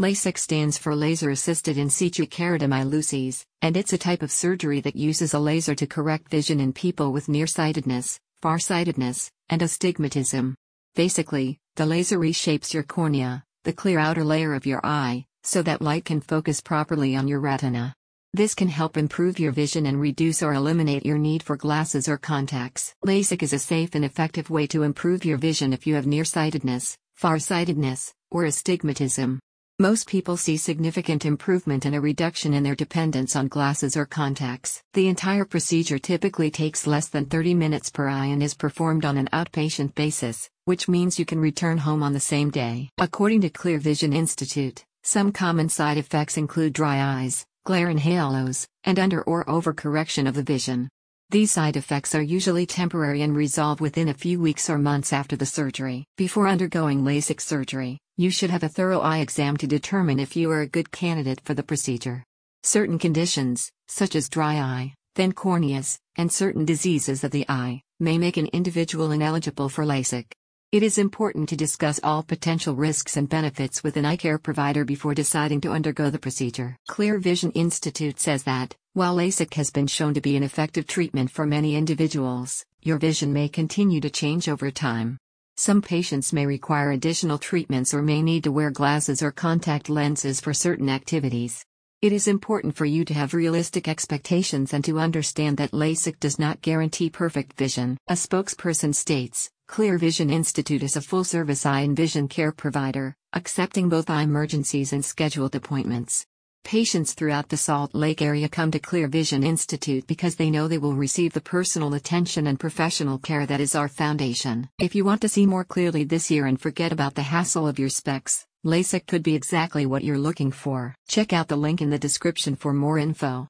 LASIK stands for Laser Assisted In Situ Keratomileusis, and it's a type of surgery that uses a laser to correct vision in people with nearsightedness, farsightedness, and astigmatism. Basically, the laser reshapes your cornea, the clear outer layer of your eye, so that light can focus properly on your retina. This can help improve your vision and reduce or eliminate your need for glasses or contacts. LASIK is a safe and effective way to improve your vision if you have nearsightedness, farsightedness, or astigmatism. Most people see significant improvement and a reduction in their dependence on glasses or contacts. The entire procedure typically takes less than 30 minutes per eye and is performed on an outpatient basis, which means you can return home on the same day. According to Clear Vision Institute, some common side effects include dry eyes, glare and halos, and under or overcorrection of the vision. These side effects are usually temporary and resolve within a few weeks or months after the surgery. Before undergoing LASIK surgery, you should have a thorough eye exam to determine if you are a good candidate for the procedure. Certain conditions, such as dry eye, thin corneas, and certain diseases of the eye, may make an individual ineligible for LASIK. It is important to discuss all potential risks and benefits with an eye care provider before deciding to undergo the procedure. Clear Vision Institute says that, while LASIK has been shown to be an effective treatment for many individuals, your vision may continue to change over time. Some patients may require additional treatments or may need to wear glasses or contact lenses for certain activities. It is important for you to have realistic expectations and to understand that LASIK does not guarantee perfect vision. A spokesperson states Clear Vision Institute is a full service eye and vision care provider, accepting both eye emergencies and scheduled appointments. Patients throughout the Salt Lake area come to Clear Vision Institute because they know they will receive the personal attention and professional care that is our foundation. If you want to see more clearly this year and forget about the hassle of your specs, LASIK could be exactly what you're looking for. Check out the link in the description for more info.